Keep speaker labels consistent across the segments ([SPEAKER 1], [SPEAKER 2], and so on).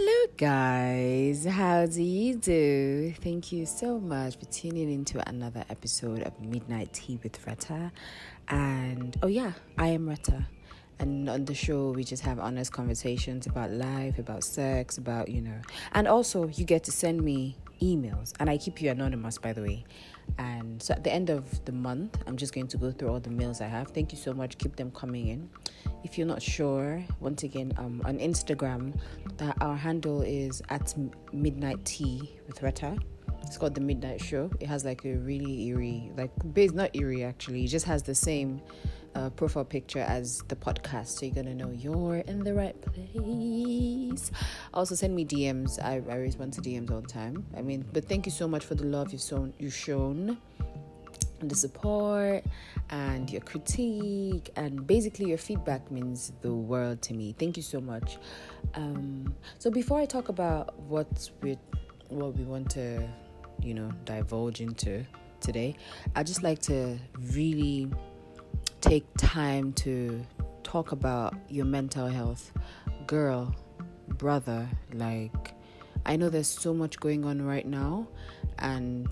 [SPEAKER 1] Hello, guys. How do you do? Thank you so much for tuning into another episode of Midnight Tea with Retta. And oh, yeah, I am Retta. And on the show, we just have honest conversations about life, about sex, about, you know, and also you get to send me emails. And I keep you anonymous, by the way. And so at the end of the month, I'm just going to go through all the mails I have. Thank you so much. Keep them coming in. If you're not sure, once again, um, on Instagram, that our handle is at midnight tea with Retta. It's called the Midnight Show. It has like a really eerie, like, it's not eerie actually. It just has the same uh, profile picture as the podcast, so you're gonna know you're in the right place. Also, send me DMs. I, I respond to DMs all the time. I mean, but thank you so much for the love you've shown. You've shown and the support and your critique and basically your feedback means the world to me thank you so much um, so before i talk about what we what we want to you know divulge into today i just like to really take time to talk about your mental health. Girl brother like i know there's so much going on right now and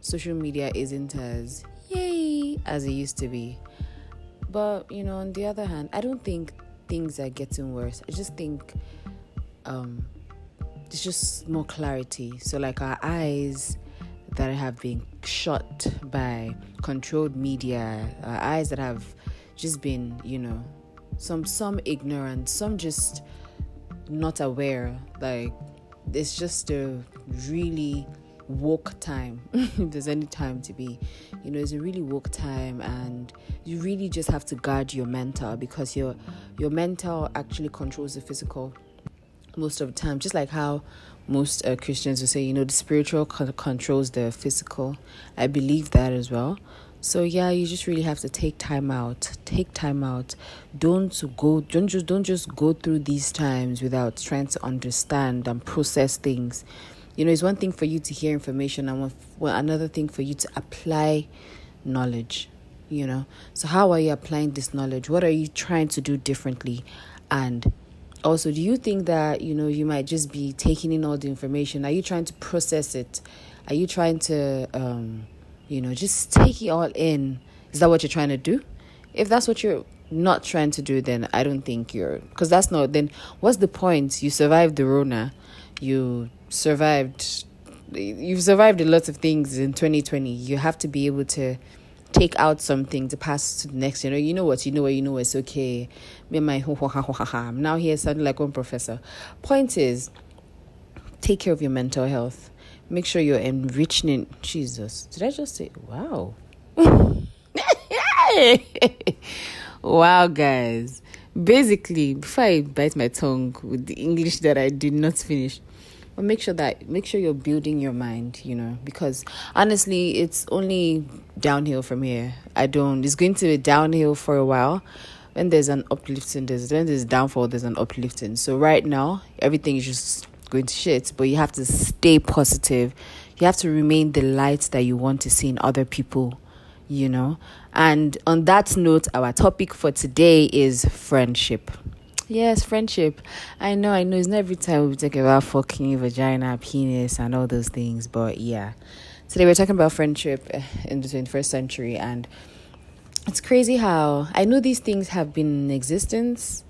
[SPEAKER 1] social media isn't as yay as it used to be. But you know on the other hand i don't think things are getting worse. I just think um there's just more clarity. So like our eyes that have been shot by controlled media, uh, eyes that have just been, you know, some some ignorant, some just not aware. Like it's just a really woke time if there's any time to be you know it's a really woke time and you really just have to guard your mental because your your mental actually controls the physical most of the time just like how most uh, Christians will say, you know, the spiritual controls the physical. I believe that as well. So yeah, you just really have to take time out. Take time out. Don't go. Don't just don't just go through these times without trying to understand and process things. You know, it's one thing for you to hear information, and well, another thing for you to apply knowledge. You know, so how are you applying this knowledge? What are you trying to do differently? And also do you think that you know you might just be taking in all the information? Are you trying to process it? Are you trying to um you know just take it all in? Is that what you're trying to do? If that's what you're not trying to do then i don't think you're because that's not then what's the point? You survived the rona. You survived you've survived a lot of things in 2020 you have to be able to take out something to pass to the next. You know, you know what, you know what, you know it's okay. Me and my ho ho ha ho ha ha. I'm now here sounding like one professor. Point is, take care of your mental health. Make sure you're enriching. Jesus, did I just say wow? wow, guys. Basically, before I bite my tongue with the English that I did not finish, but make sure that make sure you're building your mind you know because honestly it's only downhill from here. I don't it's going to be downhill for a while. When there's an uplifting there's when there's downfall there's an uplifting. So right now everything is just going to shit but you have to stay positive. You have to remain the light that you want to see in other people you know. And on that note our topic for today is friendship Yes, friendship. I know, I know. It's not every time we talk about fucking vagina, penis, and all those things, but yeah. Today we're talking about friendship eh, in the 21st century, and it's crazy how I know these things have been in existence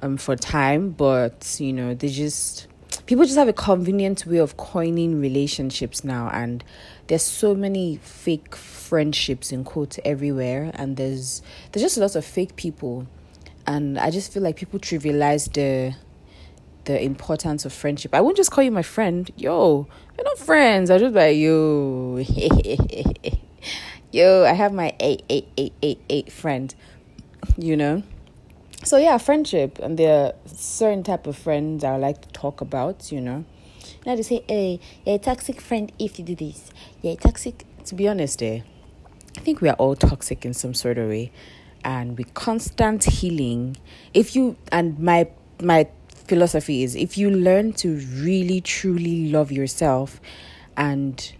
[SPEAKER 1] um for time, but you know they just people just have a convenient way of coining relationships now, and there's so many fake friendships in quotes everywhere, and there's there's just a lot of fake people and I just feel like people trivialize the the importance of friendship. I won't just call you my friend. Yo, we're not friends. I just like yo, yo. I have my eight eight eight eight eight friend. You know. So yeah, friendship, and there are certain type of friends I like to talk about. You know, now they say, "Hey, you're a toxic friend if you do this. You're toxic." To be honest, eh, I think we are all toxic in some sort of way and with constant healing if you and my my philosophy is if you learn to really truly love yourself and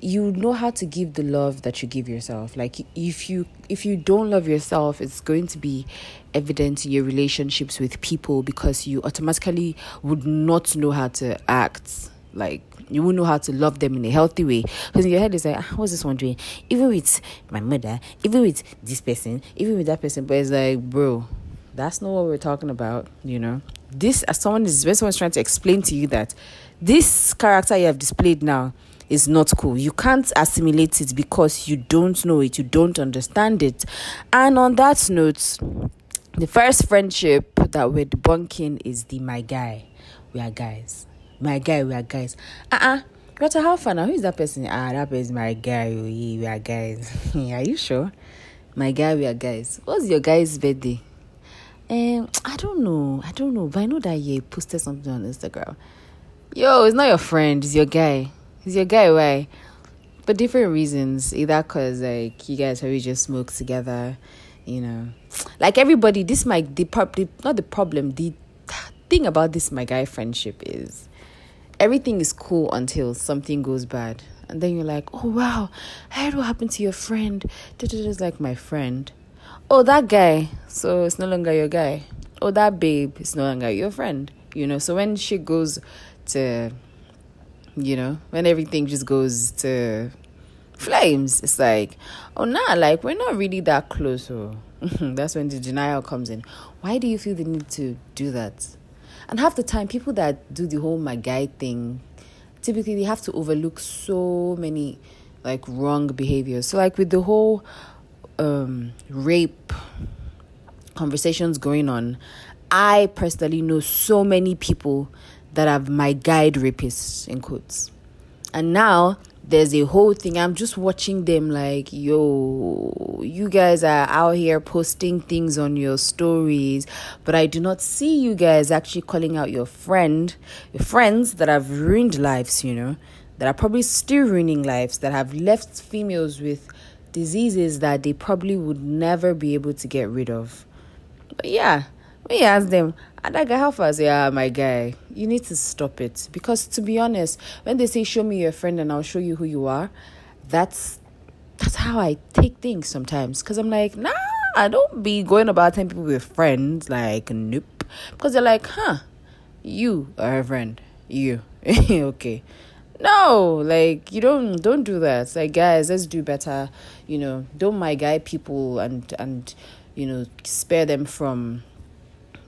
[SPEAKER 1] you know how to give the love that you give yourself. Like if you if you don't love yourself it's going to be evident in your relationships with people because you automatically would not know how to act like you won't know how to love them in a healthy way because in your head it's like ah, what's this one doing even with my mother even with this person even with that person but it's like bro that's not what we're talking about you know this as someone is when someone's trying to explain to you that this character you have displayed now is not cool. You can't assimilate it because you don't know it, you don't understand it. And on that note, the first friendship that we're debunking is the my guy. We are guys. My guy, we are guys. Uh uh-uh. uh. Greta, how far now? Who is that person? Ah, that person is my guy. Oh, we are guys. are you sure? My guy, we are guys. What's your guy's birthday? Um, I don't know. I don't know. But I know that you posted something on Instagram. Yo, it's not your friend, it's your guy. He's your guy, why? For different reasons. Either because, like, you guys probably just smoke together, you know. Like, everybody, this might, the, the, not the problem, the thing about this, my guy friendship is everything is cool until something goes bad. And then you're like, oh, wow, I heard what happened to your friend. It's like, my friend. Oh, that guy. So it's no longer your guy. Oh, that babe. It's no longer your friend. You know, so when she goes to you know, when everything just goes to flames, it's like, oh, nah, like we're not really that close. Oh. So that's when the denial comes in. Why do you feel the need to do that? And half the time, people that do the whole my guy thing, typically they have to overlook so many like wrong behaviors. So, like with the whole um, rape conversations going on, I personally know so many people that have my guide rapists in quotes. And now there's a whole thing. I'm just watching them like, yo, you guys are out here posting things on your stories, but I do not see you guys actually calling out your friend, your friends that have ruined lives, you know, that are probably still ruining lives, that have left females with diseases that they probably would never be able to get rid of. But yeah, when you ask them, and that guy, how far? Yeah, my guy, you need to stop it. Because to be honest, when they say show me your friend and I'll show you who you are, that's that's how I take things sometimes. Cause I'm like, nah, I don't be going about telling people with friends. Like, nope. Because they're like, huh, you are a friend. You. okay. No, like you don't don't do that. Like guys, let's do better. You know, don't my guy people and and you know spare them from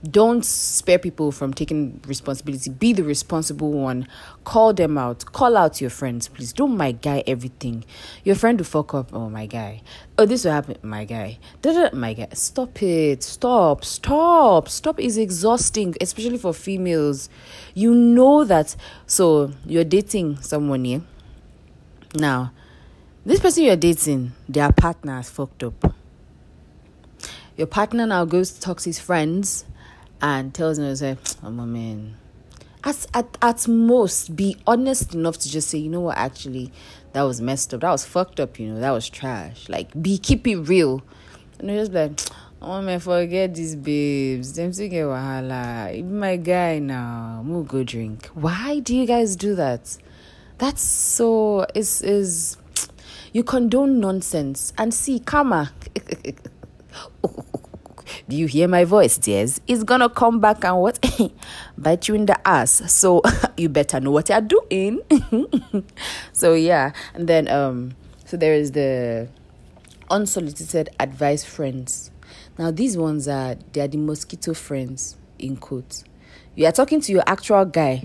[SPEAKER 1] don't spare people from taking responsibility. Be the responsible one. Call them out. Call out your friends please. Don't my guy everything. Your friend will fuck up. Oh my guy. Oh this will happen. My guy. My guy. Stop it. Stop. Stop. Stop is exhausting especially for females. You know that. So you're dating someone here now this person you're dating their partner has fucked up. Your partner now goes to talk to his friends and tells me, say, oh, my man. At, at, at most, be honest enough to just say, you know what, actually, that was messed up. That was fucked up, you know, that was trash. Like, be keep it real. And just like, oh man, forget these babes. Them to get wahala. My guy now. Move go drink. Why do you guys do that? That's so is is you condone nonsense. And see, karma. Do you hear my voice, dears? It's gonna come back and what? Bite you in the ass. So you better know what you're doing. so yeah, and then um, so there is the unsolicited advice friends. Now these ones are they are the mosquito friends in quotes. You are talking to your actual guy,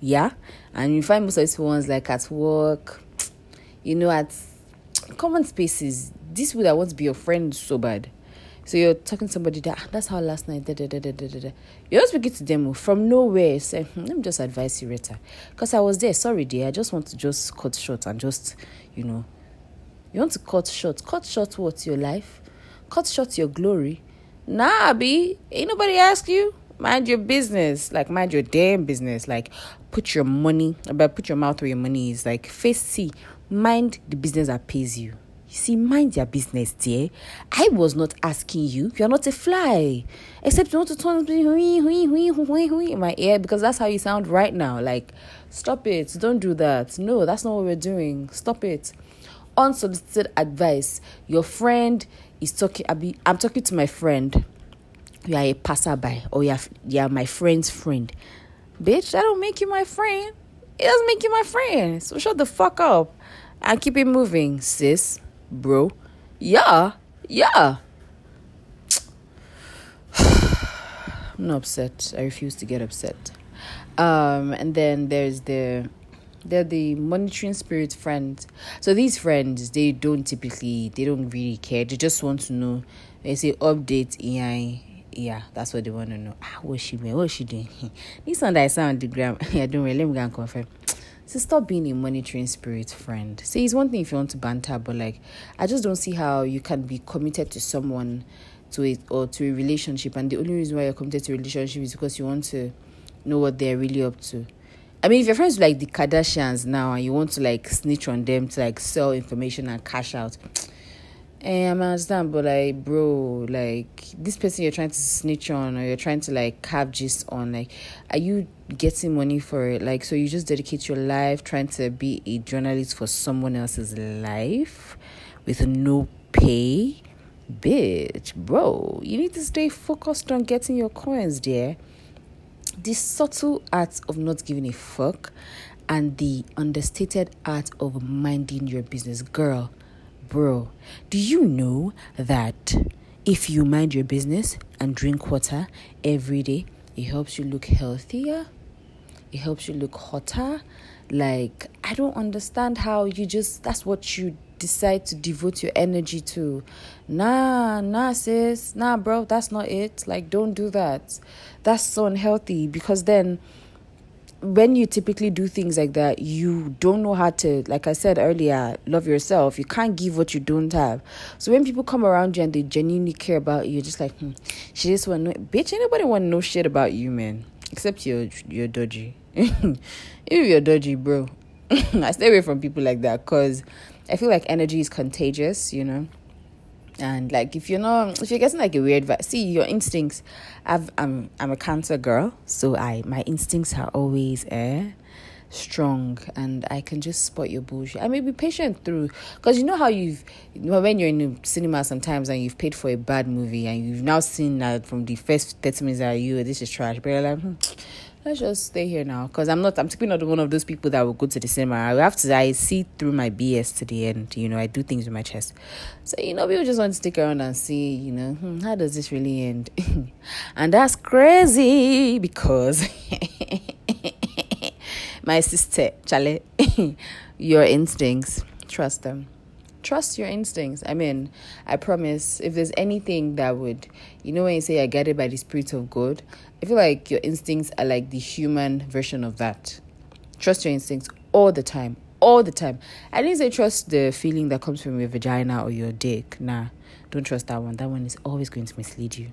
[SPEAKER 1] yeah, and you find most of these ones like at work, you know, at common spaces. This would I want to be your friend so bad so you're talking to somebody that ah, that's how last night. Da, da, da, da, da, da. You're speaking to them from nowhere. Say, hmm, let me just advise you, Rita, because I was there. Sorry, dear. I just want to just cut short and just, you know, you want to cut short. Cut short what's your life? Cut short your glory. Nah, B. Ain't nobody ask you. Mind your business. Like mind your damn business. Like put your money, but put your mouth where your money is. Like face C. Mind the business that pays you. You see, mind your business, dear. I was not asking you. You're not a fly. Except you want to turn in my ear because that's how you sound right now. Like, stop it. Don't do that. No, that's not what we're doing. Stop it. Unsolicited advice. Your friend is talking. I'm talking to my friend. You are a passerby or you're, you're my friend's friend. Bitch, that don't make you my friend. It doesn't make you my friend. So shut the fuck up and keep it moving, sis bro. Yeah, yeah. I'm not upset. I refuse to get upset. Um, and then there's the they're the monitoring spirit friends. So these friends, they don't typically, they don't really care. They just want to know. They say update AI. Yeah, that's what they want to know. Ah, what's she doing? What's she doing? this one that I saw on the gram. yeah, don't worry. Let me go and confirm. So stop being a monitoring spirit friend. See, it's one thing if you want to banter, but like, I just don't see how you can be committed to someone, to it or to a relationship, and the only reason why you're committed to a relationship is because you want to know what they're really up to. I mean, if you're friends like the Kardashians now and you want to like snitch on them to like sell information and cash out, Eh, I understand, but like, bro, like this person you're trying to snitch on or you're trying to like have gist on, like, are you getting money for it? Like, so you just dedicate your life trying to be a journalist for someone else's life with no pay? Bitch, bro, you need to stay focused on getting your coins, dear. The subtle art of not giving a fuck and the understated art of minding your business, girl Bro, do you know that if you mind your business and drink water every day, it helps you look healthier? It helps you look hotter? Like, I don't understand how you just, that's what you decide to devote your energy to. Nah, nah, sis. Nah, bro, that's not it. Like, don't do that. That's so unhealthy because then when you typically do things like that, you don't know how to, like I said earlier, love yourself. You can't give what you don't have. So when people come around you and they genuinely care about you, just like, hmm, she just want to know, bitch, anybody want to know shit about you, man. Except you're, you're dodgy. if you're dodgy, bro. I stay away from people like that because I feel like energy is contagious, you know and like if you're not if you're getting like a weird vibe see your instincts i've i'm i'm a cancer girl so i my instincts are always eh strong and i can just spot your bullshit. I may be patient through because you know how you've when you're in the cinema sometimes and you've paid for a bad movie and you've now seen that from the first 30 minutes that you this is trash but you're like hmm, let's just stay here now because I'm not I'm typically not one of those people that will go to the cinema. I have to I see through my BS to the end. You know, I do things with my chest. So you know, people just want to stick around and see. You know, hmm, how does this really end? and that's crazy because my sister, Charlie, your instincts, trust them trust your instincts. I mean, I promise if there's anything that would, you know, when you say I it by the Spirit of God, I feel like your instincts are like the human version of that. Trust your instincts all the time. All the time. I didn't say trust the feeling that comes from your vagina or your dick. Nah, don't trust that one. That one is always going to mislead you.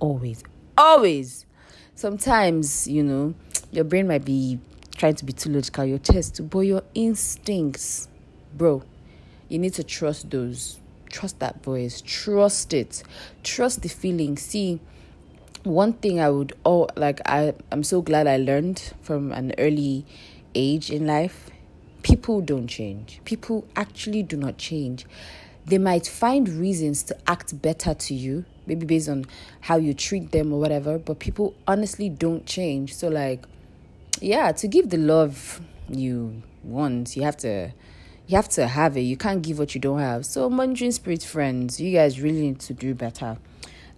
[SPEAKER 1] Always. Always. Sometimes, you know, your brain might be trying to be too logical, your chest, but your instincts, bro, you need to trust those. Trust that voice. Trust it. Trust the feeling. See, one thing I would oh like I I'm so glad I learned from an early age in life. People don't change. People actually do not change. They might find reasons to act better to you, maybe based on how you treat them or whatever, but people honestly don't change. So like yeah, to give the love you want, you have to you have to have it. You can't give what you don't have. So, Monitoring Spirit friends, you guys really need to do better.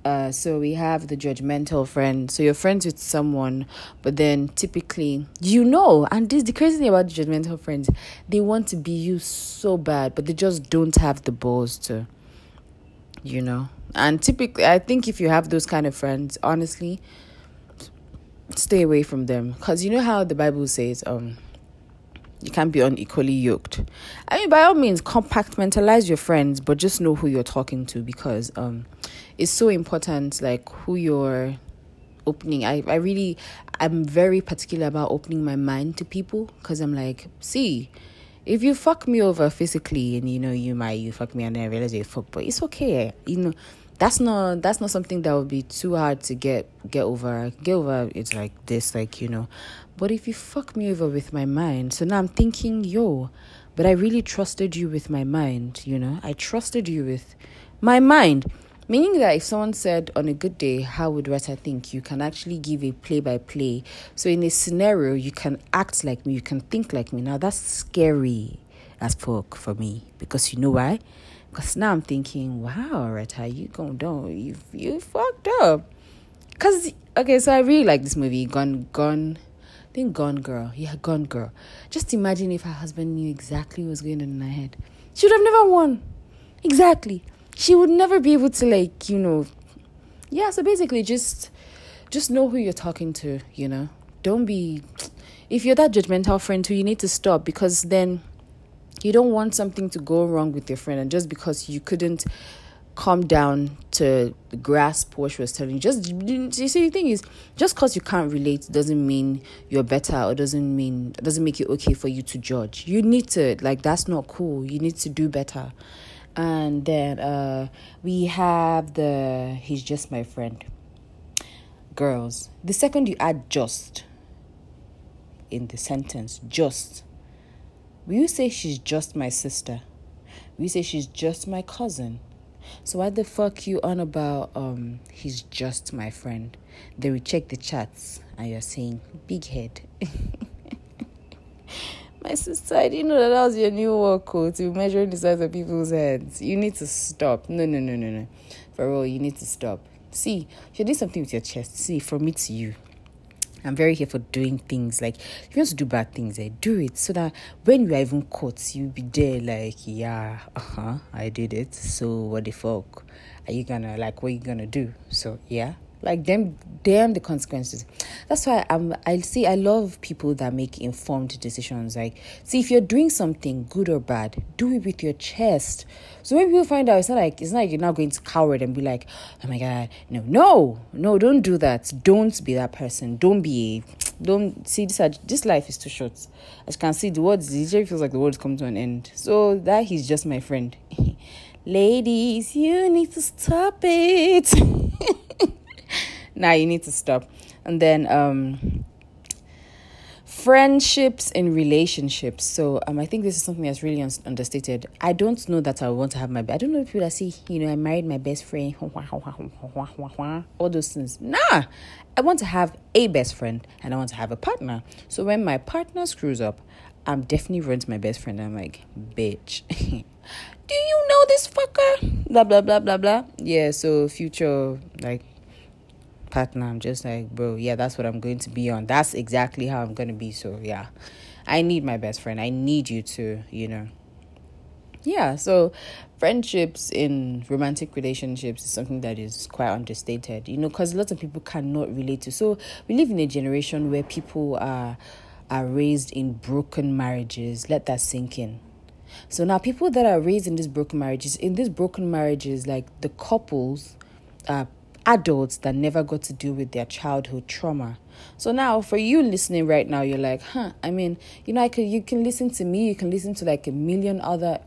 [SPEAKER 1] Uh, so we have the judgmental friend. So you're friends with someone, but then typically you know, and this is the crazy thing about the judgmental friends, they want to be you so bad, but they just don't have the balls to, you know. And typically, I think if you have those kind of friends, honestly, stay away from them, because you know how the Bible says, um you can't be unequally yoked. I mean, by all means, compartmentalize your friends, but just know who you're talking to because um, it's so important, like who you're opening. I, I really, I'm very particular about opening my mind to people because I'm like, see, if you fuck me over physically and you know you might you fuck me and I realize you fuck, but it's okay. You know, that's not that's not something that would be too hard to get get over. Get over it's like this, like you know. But if you fuck me over with my mind, so now I'm thinking, yo, but I really trusted you with my mind, you know. I trusted you with my mind. Meaning that if someone said on a good day, how would Retta think? You can actually give a play by play. So in a scenario, you can act like me, you can think like me. Now that's scary as fuck for me. Because you know why? Because now I'm thinking, wow, Retta, you down, you you fucked up. Cause okay, so I really like this movie, Gone Gone I think Gone Girl. Yeah, Gone Girl. Just imagine if her husband knew exactly what was going on in her head. She would have never won. Exactly she would never be able to like you know yeah so basically just just know who you're talking to you know don't be if you're that judgmental friend too you need to stop because then you don't want something to go wrong with your friend and just because you couldn't calm down to grasp what she was telling you just you see the thing is just because you can't relate doesn't mean you're better or doesn't mean doesn't make it okay for you to judge. You need to like that's not cool. You need to do better. And then uh, we have the he's just my friend. Girls the second you add just in the sentence just will you say she's just my sister will you say she's just my cousin so why the fuck you on about um he's just my friend then we check the chats and you're saying big head My sister, I didn't know that that was your new work code to measuring the size of people's heads. You need to stop. No, no, no, no, no. For real, you need to stop. See, you do something with your chest. See, from me to you. I'm very here for doing things. Like, if you want to do bad things, eh, do it so that when you are even caught, you'll be there, like, yeah, uh huh, I did it. So, what the fuck? Are you gonna, like, what you gonna do? So, yeah, like them damn the consequences. That's why i'm i see i love people that make informed decisions. Like see if you're doing something good or bad do it with your chest. So when people find out it's not like it's not like you're now going to cower and be like oh my god no no no don't do that. Don't be that person. Don't be don't see this this life is too short. As you can see the words it feels like the words come to an end. So that he's just my friend. Ladies you need to stop it now you need to stop. And then um friendships and relationships. So um, I think this is something that's really un- understated. I don't know that I want to have my. I don't know if people that say, you know, I married my best friend, all those things. Nah, I want to have a best friend and I want to have a partner. So when my partner screws up, I'm definitely running to my best friend. I'm like, bitch. Do you know this fucker? Blah blah blah blah blah. Yeah. So future like partner, I'm just like, bro, yeah, that's what I'm going to be on. That's exactly how I'm going to be. So, yeah, I need my best friend. I need you to, you know. Yeah, so friendships in romantic relationships is something that is quite understated, you know, because lots of people cannot relate to. So, we live in a generation where people are are raised in broken marriages. Let that sink in. So now people that are raised in these broken marriages, in these broken marriages, like the couples are adults that never got to deal with their childhood trauma. So now for you listening right now, you're like, huh, I mean, you know, I could you can listen to me, you can listen to like a million other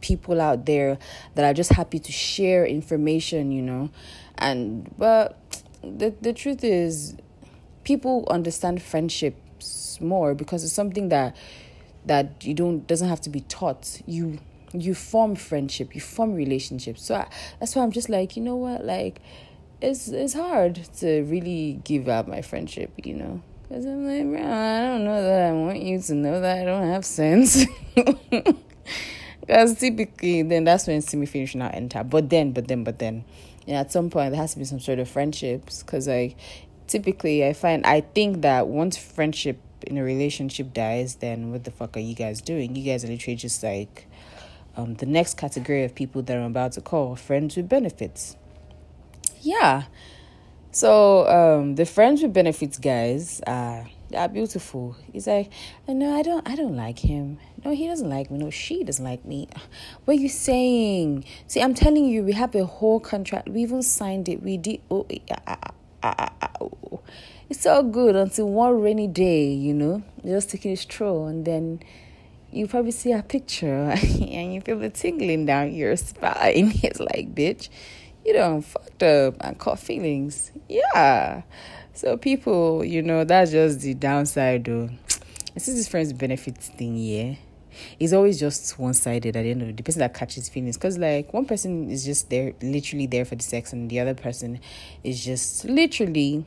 [SPEAKER 1] people out there that are just happy to share information, you know. And but the the truth is people understand friendships more because it's something that that you don't doesn't have to be taught. You you form friendship, you form relationships. So I, that's why I'm just like, you know what, like it's it's hard to really give up my friendship, you know. Because I'm like, bro, I don't know that I want you to know that I don't have sense. Because typically, then that's when semi finish now enter. But then, but then, but then, yeah, at some point there has to be some sort of friendships. Because like, typically, I find I think that once friendship in a relationship dies, then what the fuck are you guys doing? You guys are literally just like um, the next category of people that I'm about to call friends with benefits yeah. So um, the friends with benefits guys are are beautiful. He's like, no, I don't, I don't like him. No, he doesn't like me. No, she doesn't like me. What are you saying? See, I'm telling you, we have a whole contract. We even signed it. We did. Oh, ah, ah, ah, oh. it's all good until one rainy day, you know, just taking a stroll, and then you probably see a picture and you feel the tingling down your spine. It's like, bitch, you don't fucked up and caught feelings. Yeah. So people, you know, that's just the downside though. This is this friends benefits thing, yeah. It's always just one sided at the end of the, the person that catches feelings. Cause like one person is just there literally there for the sex and the other person is just literally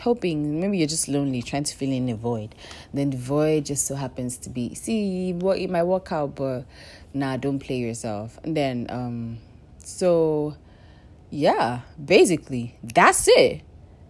[SPEAKER 1] hoping maybe you're just lonely trying to fill in a void then the void just so happens to be see what it might work out but nah don't play yourself and then um so yeah basically that's it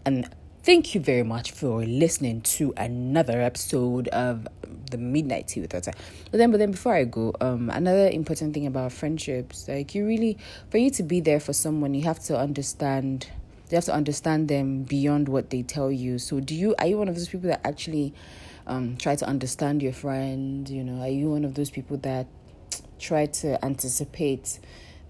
[SPEAKER 1] and thank you very much for listening to another episode of the midnight tea with Retta. But then, but then before I go, um, another important thing about friendships, like you really, for you to be there for someone, you have to understand you have to understand them beyond what they tell you. So, do you are you one of those people that actually um, try to understand your friend? You know, are you one of those people that try to anticipate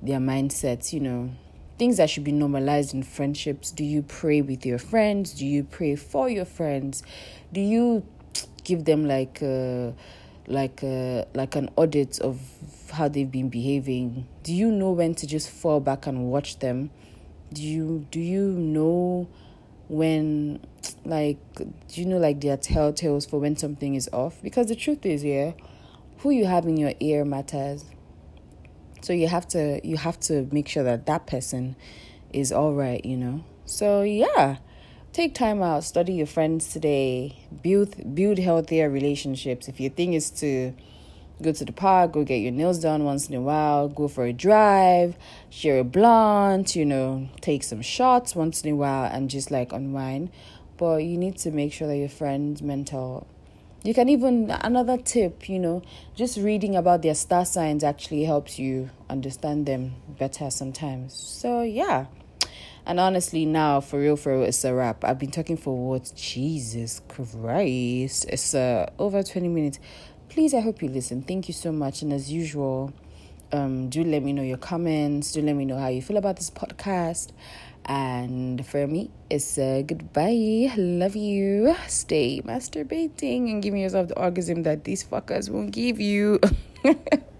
[SPEAKER 1] their mindsets? You know, things that should be normalized in friendships. Do you pray with your friends? Do you pray for your friends? Do you give them like a, like a, like an audit of how they've been behaving? Do you know when to just fall back and watch them? do you do you know when like do you know like there are telltales for when something is off because the truth is yeah who you have in your ear matters so you have to you have to make sure that that person is all right you know so yeah take time out study your friends today build build healthier relationships if your thing is to go to the park, go get your nails done once in a while, go for a drive, share a blunt, you know, take some shots once in a while and just like unwind. But you need to make sure that your friend's mental. You can even, another tip, you know, just reading about their star signs actually helps you understand them better sometimes. So, yeah. And honestly, now for real, for real, it's a wrap. I've been talking for what? Jesus Christ. It's uh, over 20 minutes please, I hope you listen. Thank you so much. And as usual, um, do let me know your comments. Do let me know how you feel about this podcast. And for me, it's a goodbye. Love you. Stay masturbating and giving yourself the orgasm that these fuckers won't give you.